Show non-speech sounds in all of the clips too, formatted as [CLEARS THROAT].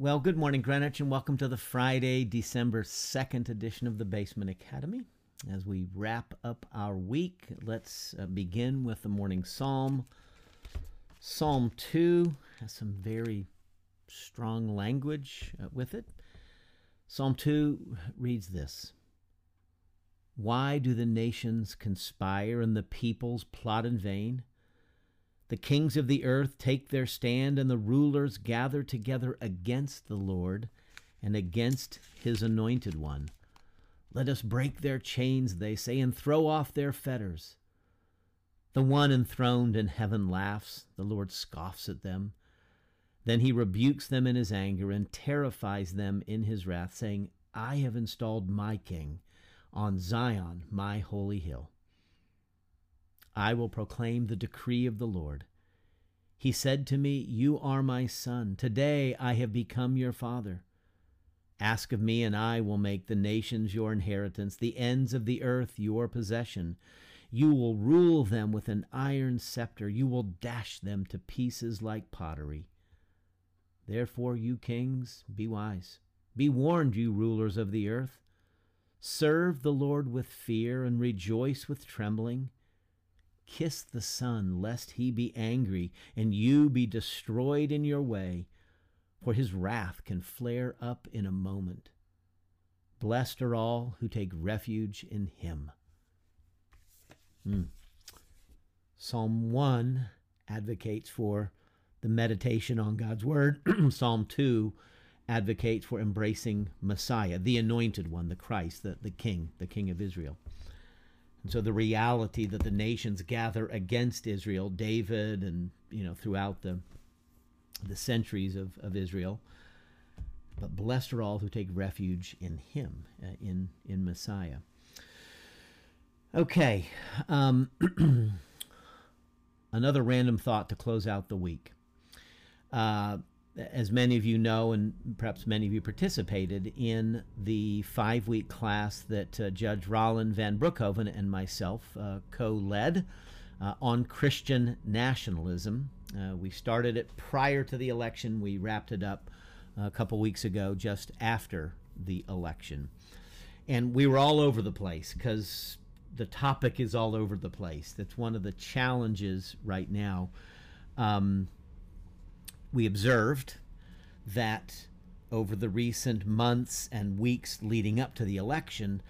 Well, good morning, Greenwich, and welcome to the Friday, December 2nd edition of the Basement Academy. As we wrap up our week, let's uh, begin with the morning psalm. Psalm 2 has some very strong language uh, with it. Psalm 2 reads this Why do the nations conspire and the peoples plot in vain? The kings of the earth take their stand, and the rulers gather together against the Lord and against his anointed one. Let us break their chains, they say, and throw off their fetters. The one enthroned in heaven laughs, the Lord scoffs at them. Then he rebukes them in his anger and terrifies them in his wrath, saying, I have installed my king on Zion, my holy hill. I will proclaim the decree of the Lord. He said to me, You are my son. Today I have become your father. Ask of me, and I will make the nations your inheritance, the ends of the earth your possession. You will rule them with an iron scepter. You will dash them to pieces like pottery. Therefore, you kings, be wise. Be warned, you rulers of the earth. Serve the Lord with fear and rejoice with trembling. Kiss the Son, lest he be angry and you be destroyed in your way, for his wrath can flare up in a moment. Blessed are all who take refuge in him. Hmm. Psalm 1 advocates for the meditation on God's word. [CLEARS THROAT] Psalm 2 advocates for embracing Messiah, the anointed one, the Christ, the, the King, the King of Israel. So the reality that the nations gather against Israel, David and you know throughout the the centuries of, of Israel, but blessed are all who take refuge in him, uh, in in Messiah. Okay, um, [CLEARS THROAT] another random thought to close out the week. Uh, as many of you know, and perhaps many of you participated in the five week class that uh, Judge Roland Van Broekhoven and myself uh, co led uh, on Christian nationalism. Uh, we started it prior to the election, we wrapped it up a couple weeks ago, just after the election. And we were all over the place because the topic is all over the place. That's one of the challenges right now. Um, we observed that over the recent months and weeks leading up to the election,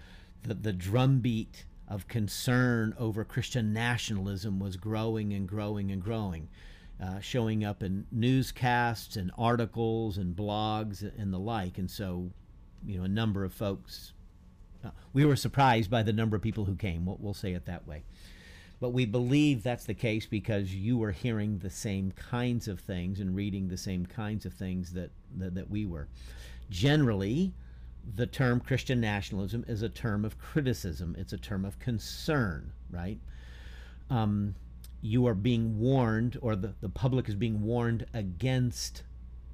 the, the drumbeat of concern over Christian nationalism was growing and growing and growing, uh, showing up in newscasts and articles and blogs and the like. And so, you know, a number of folks, uh, we were surprised by the number of people who came. We'll, we'll say it that way. But we believe that's the case because you were hearing the same kinds of things and reading the same kinds of things that, that, that we were. Generally, the term Christian nationalism is a term of criticism, it's a term of concern, right? Um, you are being warned, or the, the public is being warned against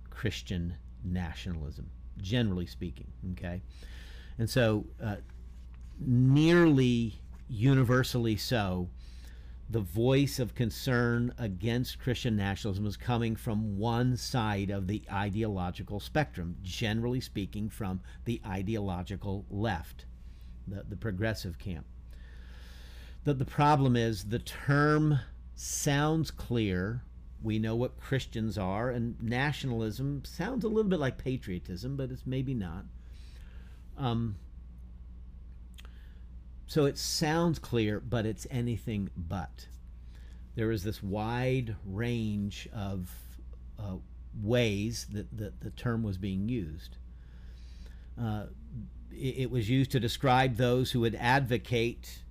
Christian nationalism, generally speaking, okay? And so, uh, nearly universally so, the voice of concern against Christian nationalism is coming from one side of the ideological spectrum, generally speaking, from the ideological left, the, the progressive camp. The, the problem is the term sounds clear. We know what Christians are, and nationalism sounds a little bit like patriotism, but it's maybe not. Um, so it sounds clear, but it's anything but. There is this wide range of uh, ways that, that the term was being used. Uh, it, it, was used to describe those who would advocate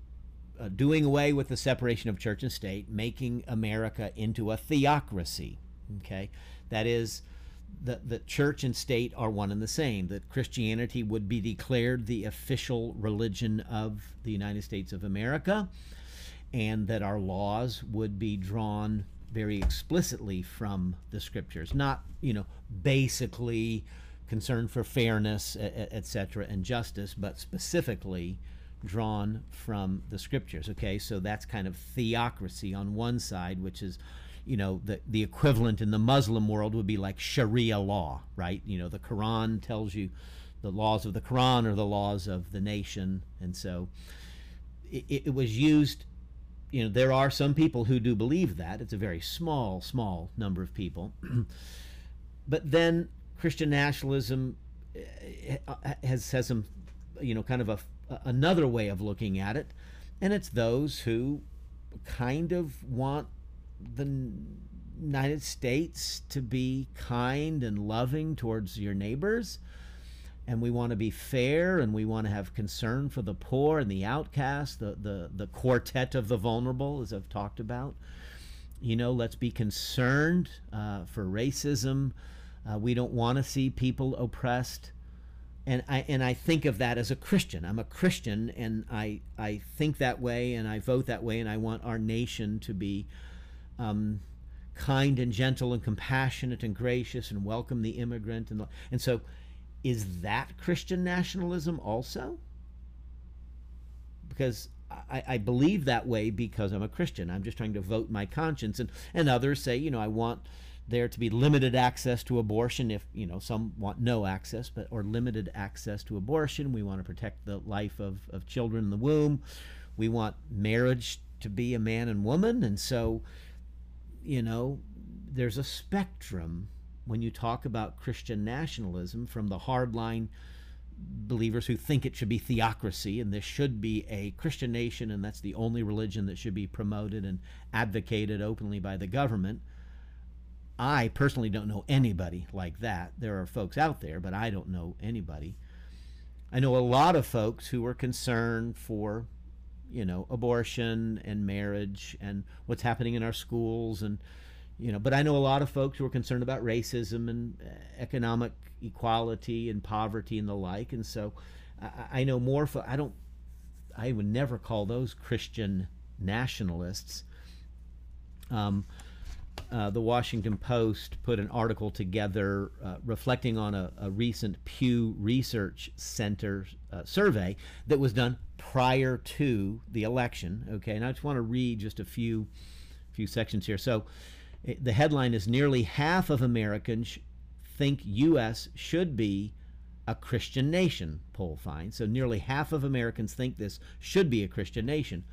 uh, doing away with the separation of church and state, making America into a theocracy. Okay, that is, that the church and state are one and the same, that Christianity would be declared the official religion of the United States of America, and that our laws would be drawn very explicitly from the scriptures, not, you know, basically concern for fairness, etc., and justice, but specifically drawn from the scriptures. Okay, so that's kind of theocracy on one side, which is you know, the, the equivalent in the Muslim world would be like Sharia law, right? You know, the Quran tells you the laws of the Quran are the laws of the nation. And so it, it was used, you know, there are some people who do believe that. It's a very small, small number of people. [CLEARS THROAT] but then Christian nationalism eh, has, has some, you know, kind of a, another way of looking at it. And it's those who kind of want the United States to be kind and loving towards your neighbors. And we want to be fair and we want to have concern for the poor and the outcast, the, the, the quartet of the vulnerable, as I've talked about. You know, let's be concerned uh, for racism. Uh, we don't want to see people oppressed. And I, and I think of that as a Christian. I'm a Christian and I, I think that way and I vote that way and I want our nation to be um, kind and gentle and compassionate and gracious and welcome the immigrant and and so is that Christian nationalism also? Because I, I, believe that way because I'm a Christian. I'm just trying to vote my conscience. And, and others say, you know, I want there to be limited access to abortion if, you know, some want no access, but or limited access to abortion. We want to protect the life of, of children in the womb. We want marriage to be a man and woman. And so you know, there's a spectrum when you talk about Christian nationalism from the hardline believers who think it should be theocracy and this should be a Christian nation and that's the only religion that should be promoted and advocated openly by the government. I personally don't know anybody like that. There are folks out there, but I don't know anybody. I know a lot of folks who are concerned for you know abortion and marriage and what's happening in our schools and you know but i know a lot of folks who are concerned about racism and uh, economic equality and poverty and the like. And so i, I know more fo- i don't i would never call those christian nationalists. Um, uh, the Washington Post put an article together uh, reflecting on a, a, recent Pew Research Center uh, survey that was done prior to the election. Okay, and I just want to read just a few few sections here. So, it, the headline is: Nearly half of Americans think U.S. should be a Christian nation. Poll finds so nearly half of Americans think this should be a Christian nation.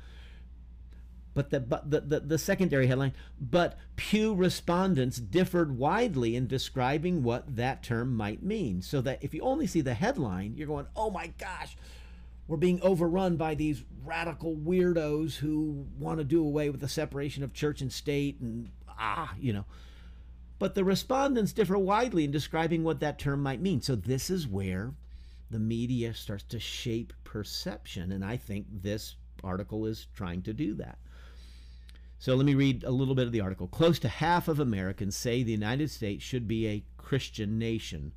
But the, but the, the, the, secondary headline, but Pew respondents differed widely in describing what that term might mean. So that if you only see the headline, you're going, oh my gosh, we're being overrun by these radical weirdos who want to do away with the separation of church and state and ah, you know. But the respondents differ widely in describing what that term might mean. So this is where the media starts to shape perception. And I think this article is trying to do that. So let me read a little bit of the article. Close to half of Americans say the United States should be a Christian nation.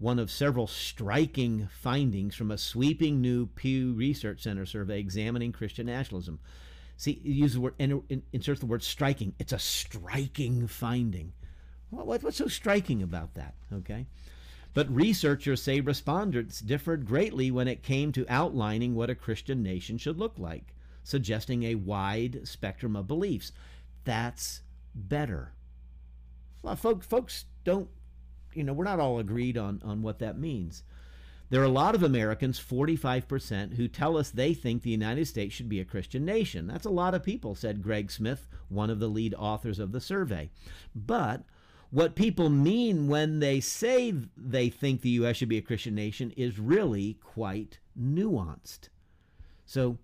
One of several striking findings from a sweeping new Pew Research Center survey examining Christian nationalism. See, use the word, insert the word striking. It's a striking finding. What's so striking about that? Okay. But researchers say respondents differed greatly when it came to outlining what a Christian nation should look like suggesting a wide spectrum of beliefs. That's better. Well, folks, folks don't, you know, we're not all agreed on, on what that means. There are a lot of Americans, 45%, who tell us they think the United States should be a Christian nation. That's a lot of people, said Greg Smith, one of the lead authors of the survey. But what people mean when they say they think the U.S. should be a Christian nation is really quite nuanced. So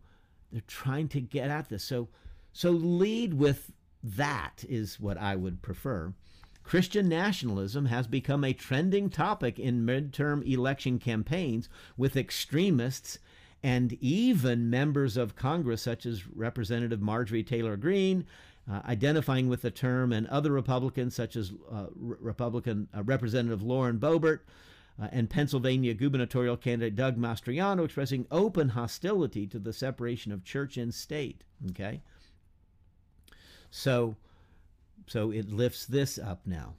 they're trying to get at this. So, so lead with that is what I would prefer. Christian nationalism has become a trending topic in midterm election campaigns with extremists and even members of Congress, such as Representative Marjorie Taylor Greene, uh, identifying with the term, and other Republicans, such as uh, Republican uh, Representative Lauren Boebert, uh, and Pennsylvania gubernatorial candidate Doug Mastriano expressing open hostility to the separation of church and state. Okay, so so it lifts this up now.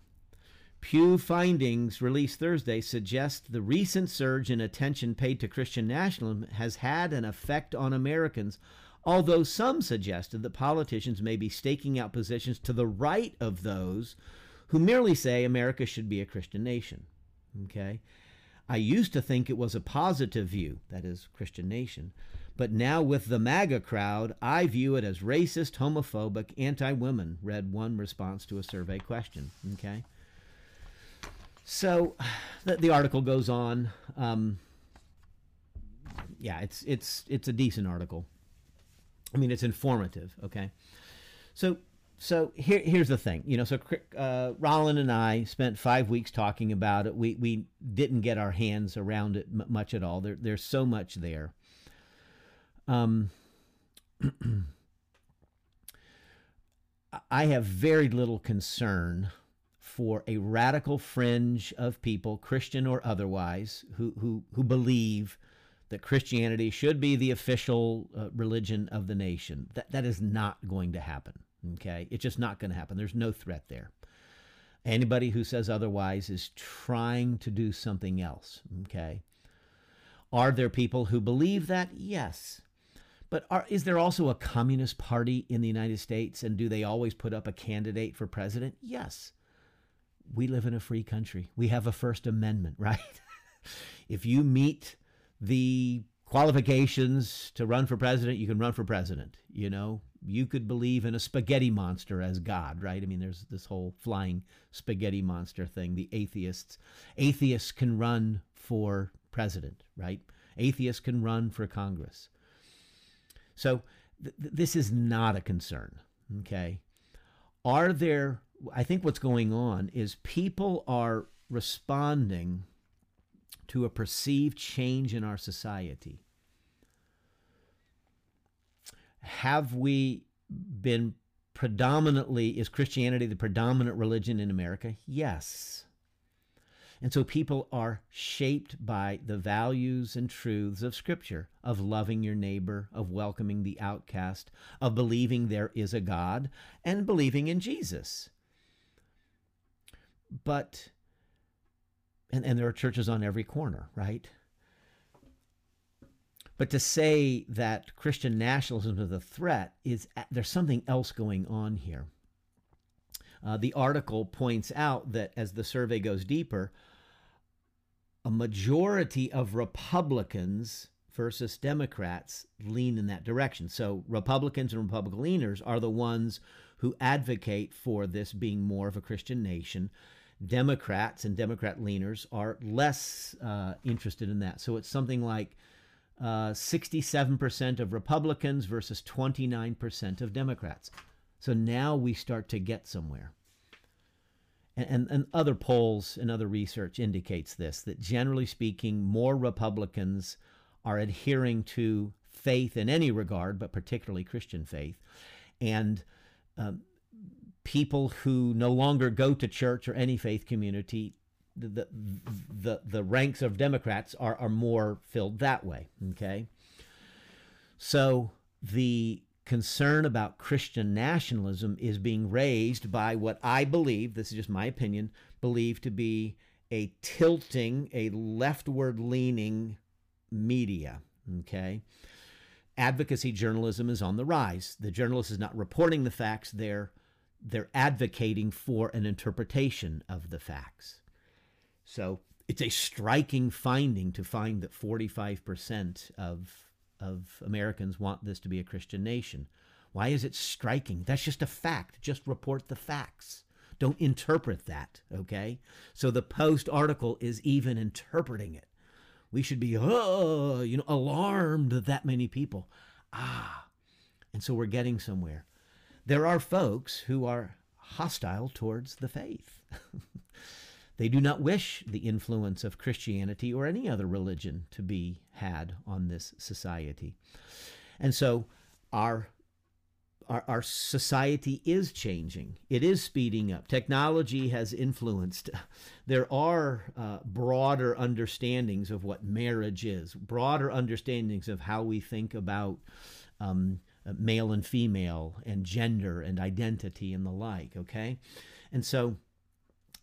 Pew findings released Thursday suggest the recent surge in attention paid to Christian nationalism has had an effect on Americans, although some suggested that politicians may be staking out positions to the right of those who merely say America should be a Christian nation. Okay? I used to think it was a positive view, that is, Christian nation, but now with the MAGA crowd, I view it as racist, homophobic, anti women, read one response to a survey question. Okay? So the, the article goes on. Um, yeah, it's it's it's a decent article. I mean, it's informative. Okay, so so here here's the thing. You know, so uh, Rollin and I spent five weeks talking about it. We we didn't get our hands around it much at all. There there's so much there. Um. [CLEARS THROAT] I have very little concern for a radical fringe of people, Christian or otherwise, who, who, who believe that Christianity should be the official uh, religion of the nation. That, that is not going to happen. Okay? It's just not going to happen. There's no threat there. Anybody who says otherwise is trying to do something else. Okay? Are there people who believe that? Yes. But are, is there also a communist party in the United States? And do they always put up a candidate for president? Yes we live in a free country. We have a First Amendment, [LAUGHS] right? if you meet the qualifications to run for president, you can run for president. You know, you could believe in a spaghetti monster as God, right? I mean, there's this whole flying spaghetti monster thing. The atheists, atheists can run for president, right? Atheists can run for Congress. So th- this is not a concern, okay? Are there I think what's going on is people are responding to a perceived change in our society. Have we been predominantly, is Christianity the predominant religion in America? Yes. And so people are shaped by the values and truths of Scripture, of loving your neighbor, of welcoming the outcast, of believing there is a God, and believing in Jesus but and, and there are churches on every corner, right? But to say that Christian nationalism is a threat is there's something else going on here. Uh, the article points out that as the survey goes deeper, a majority of Republicans versus Democrats lean in that direction. So Republicans and Republican leaners are the ones who advocate for this being more of a Christian nation. Democrats and Democrat leaners are less uh, interested in that. So it's something like uh, 67% of Republicans versus 29% of Democrats. So now we start to get somewhere. And, and, and, other polls and other research indicates this that generally speaking, more Republicans are adhering to faith in any regard, but particularly Christian faith. And um, people who no longer go to church or any faith community, the, the, the, the ranks of Democrats are, are more filled that way. Okay. So the concern about Christian nationalism is being raised by what I believe, this is just my opinion, believe to be a tilting, a leftward leaning media. Okay. Advocacy journalism is on the rise. The journalist is not reporting the facts, they're they're advocating for an interpretation of the facts. So it's a striking finding to find that 45% of, of Americans want this to be a Christian nation. Why is it striking? That's just a fact. Just report the facts. Don't interpret that, okay? So the Post article is even interpreting it. We should be, oh, you know, alarmed that that many people. Ah, and so we're getting somewhere there are folks who are hostile towards the faith. [LAUGHS] they do not wish the influence of Christianity or any other religion to be had on this society. And so our our, our, society is changing. It is speeding up. Technology has influenced. [LAUGHS] There are uh, broader understandings of what marriage is, broader understandings of how we think about um, Uh, male and female and gender and identity and the like, okay? And so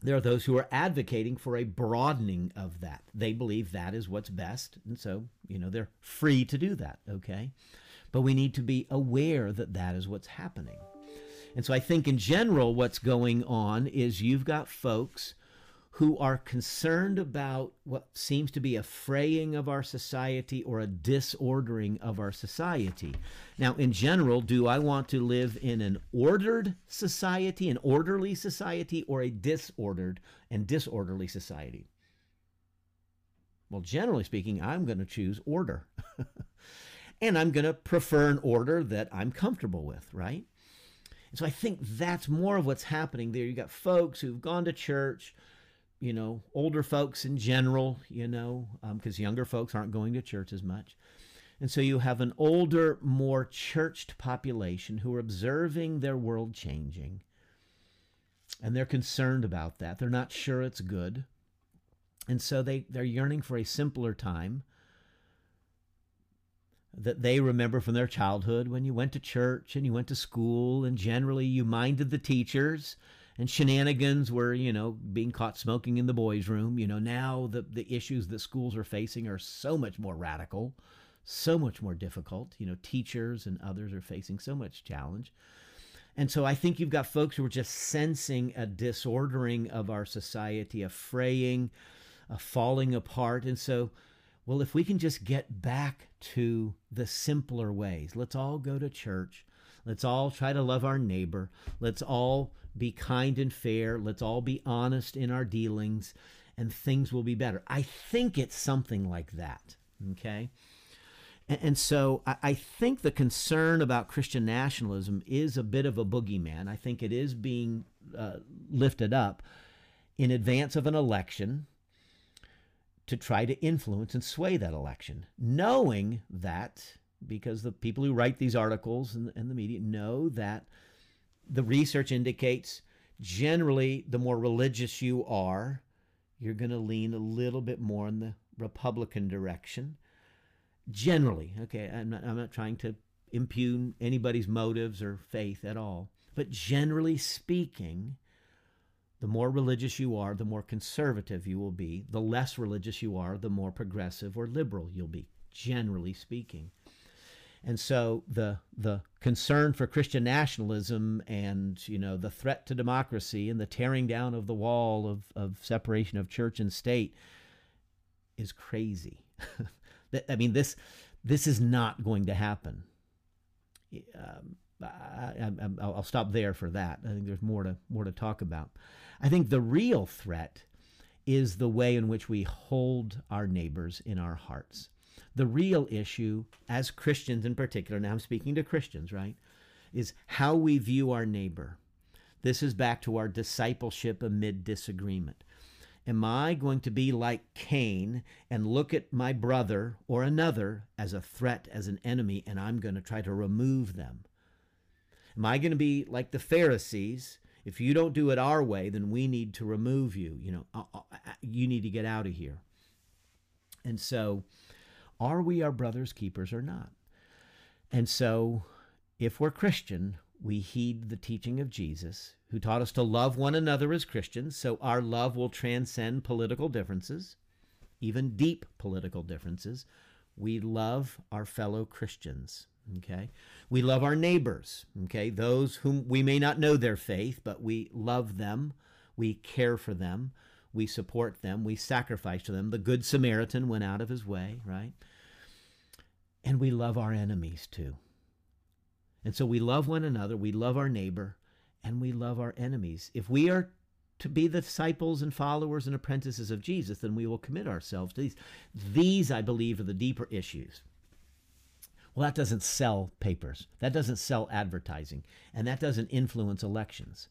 there are those who are advocating for a broadening of that. They believe that is what's best, and so, you know, they're free to do that, okay? but we need to be aware that that is what's happening. And so I think in general, what's going on is you've got folks who are concerned about what seems to be a fraying of our society or a disordering of our society. Now, in general, do I want to live in an ordered society, an orderly society, or a disordered and disorderly society? Well, generally speaking, I'm going to choose order. [LAUGHS] and I'm going to prefer an order that I'm comfortable with, right? And so I think that's more of what's happening there. You got folks who've gone to church, you know, older folks in general, you know, because um, younger folks aren't going to church as much. And so you have an older, more churched population who are observing their world changing. And they're concerned about that. They're not sure it's good. And so they, they're yearning for a simpler time that they remember from their childhood when you went to church and you went to school and generally you minded the teachers and shenanigans were, you know, being caught smoking in the boys' room. You know, now the, the issues that schools are facing are so much more radical, so much more difficult. You know, teachers and others are facing so much challenge. And so I think you've got folks who are just sensing a disordering of our society, a fraying, a falling apart. And so well, if we can just get back to the simpler ways, let's all go to church. Let's all try to love our neighbor. Let's all be kind and fair. Let's all be honest in our dealings, and things will be better. I think it's something like that. Okay. And, so I, I think the concern about Christian nationalism is a bit of a boogeyman. I think it is being uh, lifted up in advance of an election to try to influence and sway that election, knowing that because the people who write these articles and, and the media know that the research indicates generally the more religious you are, you're going to lean a little bit more in the Republican direction. Generally, okay, I'm not, I'm not trying to impugn anybody's motives or faith at all, but generally speaking, the more religious you are, the more conservative you will be. The less religious you are, the more progressive or liberal you'll be, generally speaking. And so the the concern for Christian nationalism and you know the threat to democracy and the tearing down of the wall of, of separation of church and state is crazy. [LAUGHS] I mean this this is not going to happen. Um, I, will stop there for that. I think there's more to more to talk about. I think the real threat is the way in which we hold our neighbors in our hearts. The real issue, as Christians in particular, now I'm speaking to Christians, right, is how we view our neighbor. This is back to our discipleship amid disagreement. Am I going to be like Cain and look at my brother or another as a threat, as an enemy, and I'm going to try to remove them? Am I going to be like the Pharisees if you don't do it our way, then we need to remove you. You know, uh, uh, you need to get out of here. And so, are we our brother's keepers or not? And so, if we're Christian, we heed the teaching of Jesus, who taught us to love one another as Christians, so our love will transcend political differences, even deep political differences. We love our fellow Christians. Okay. We love our neighbors. Okay. Those whom we may not know their faith, but we love them. We care for them. We support them. We sacrifice to them. The Good Samaritan went out of his way, right? And we love our enemies too. And so we love one another. We love our neighbor and we love our enemies. If we are to be the disciples and followers and apprentices of Jesus, then we will commit ourselves to these. These, I believe, are the deeper issues well, that doesn't sell papers, that doesn't sell advertising, and that doesn't influence elections.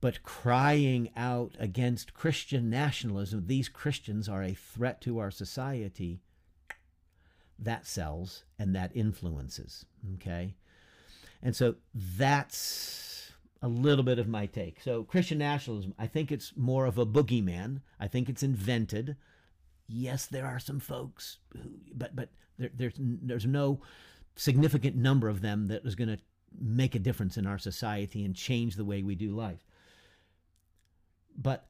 But crying out against Christian nationalism, these Christians are a threat to our society, that sells and that influences. Okay? And so that's a little bit of my take. So, Christian nationalism, I think it's more of a boogeyman. I think it's invented. Yes, there are some folks who, but but there, there's there's no significant number of them that is going to make a difference in our society and change the way we do life. But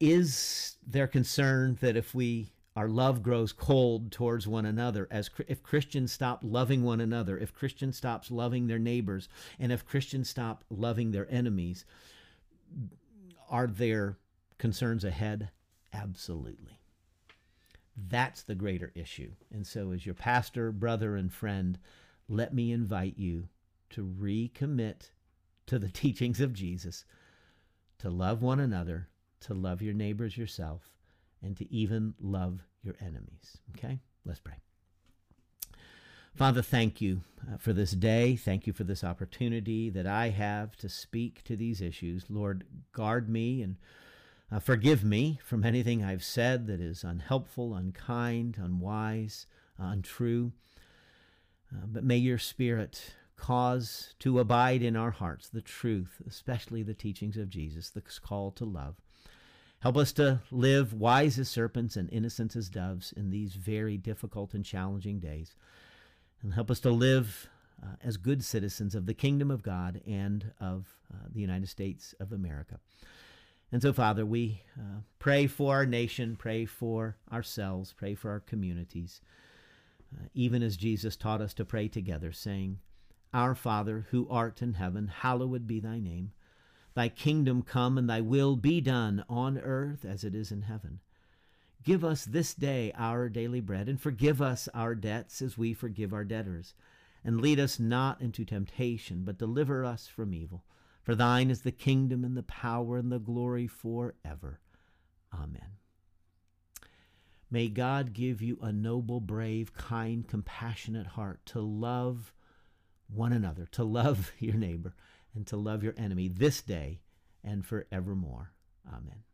is there concern that if we our love grows cold towards one another. As if christians stop loving one another if christians stops loving their neighbors and if christians stop loving their enemies are there concerns ahead? Absolutely. That's the greater issue. And so as your pastor brother and friend let me invite you to recommit to the [LAUGHS] teachings of jesus to love one another to love your neighbors yourself and to even love your enemies. Okay? Let's pray. Father, thank you uh, for this day. Thank you for this opportunity that I have to speak to these issues. Lord, guard me and uh, forgive me from anything I've said that is unhelpful, unkind, unwise, uh, untrue. Uh, but may your Spirit cause to abide in our hearts the truth, especially the teachings of Jesus, the call to love. Help us to live wise as serpents and innocent as doves in these very difficult and challenging days. And help us to live uh, as good citizens of the kingdom of God and of uh, the United States of America. And so, Father, we uh, pray for our nation, pray for ourselves, pray for our communities, uh, even as Jesus taught us to pray together, saying, Our Father, who art in heaven, hallowed be thy name. Thy kingdom come and thy will be done on earth as it is in heaven. Give us this day our daily bread, and forgive us our debts as we forgive our debtors. And lead us not into temptation, but deliver us from evil. For thine is the kingdom and the power and the glory forever. Amen. May God give you a noble, brave, kind, compassionate heart to love one another, to love [LAUGHS] your neighbor and to love your enemy this day and forevermore. Amen.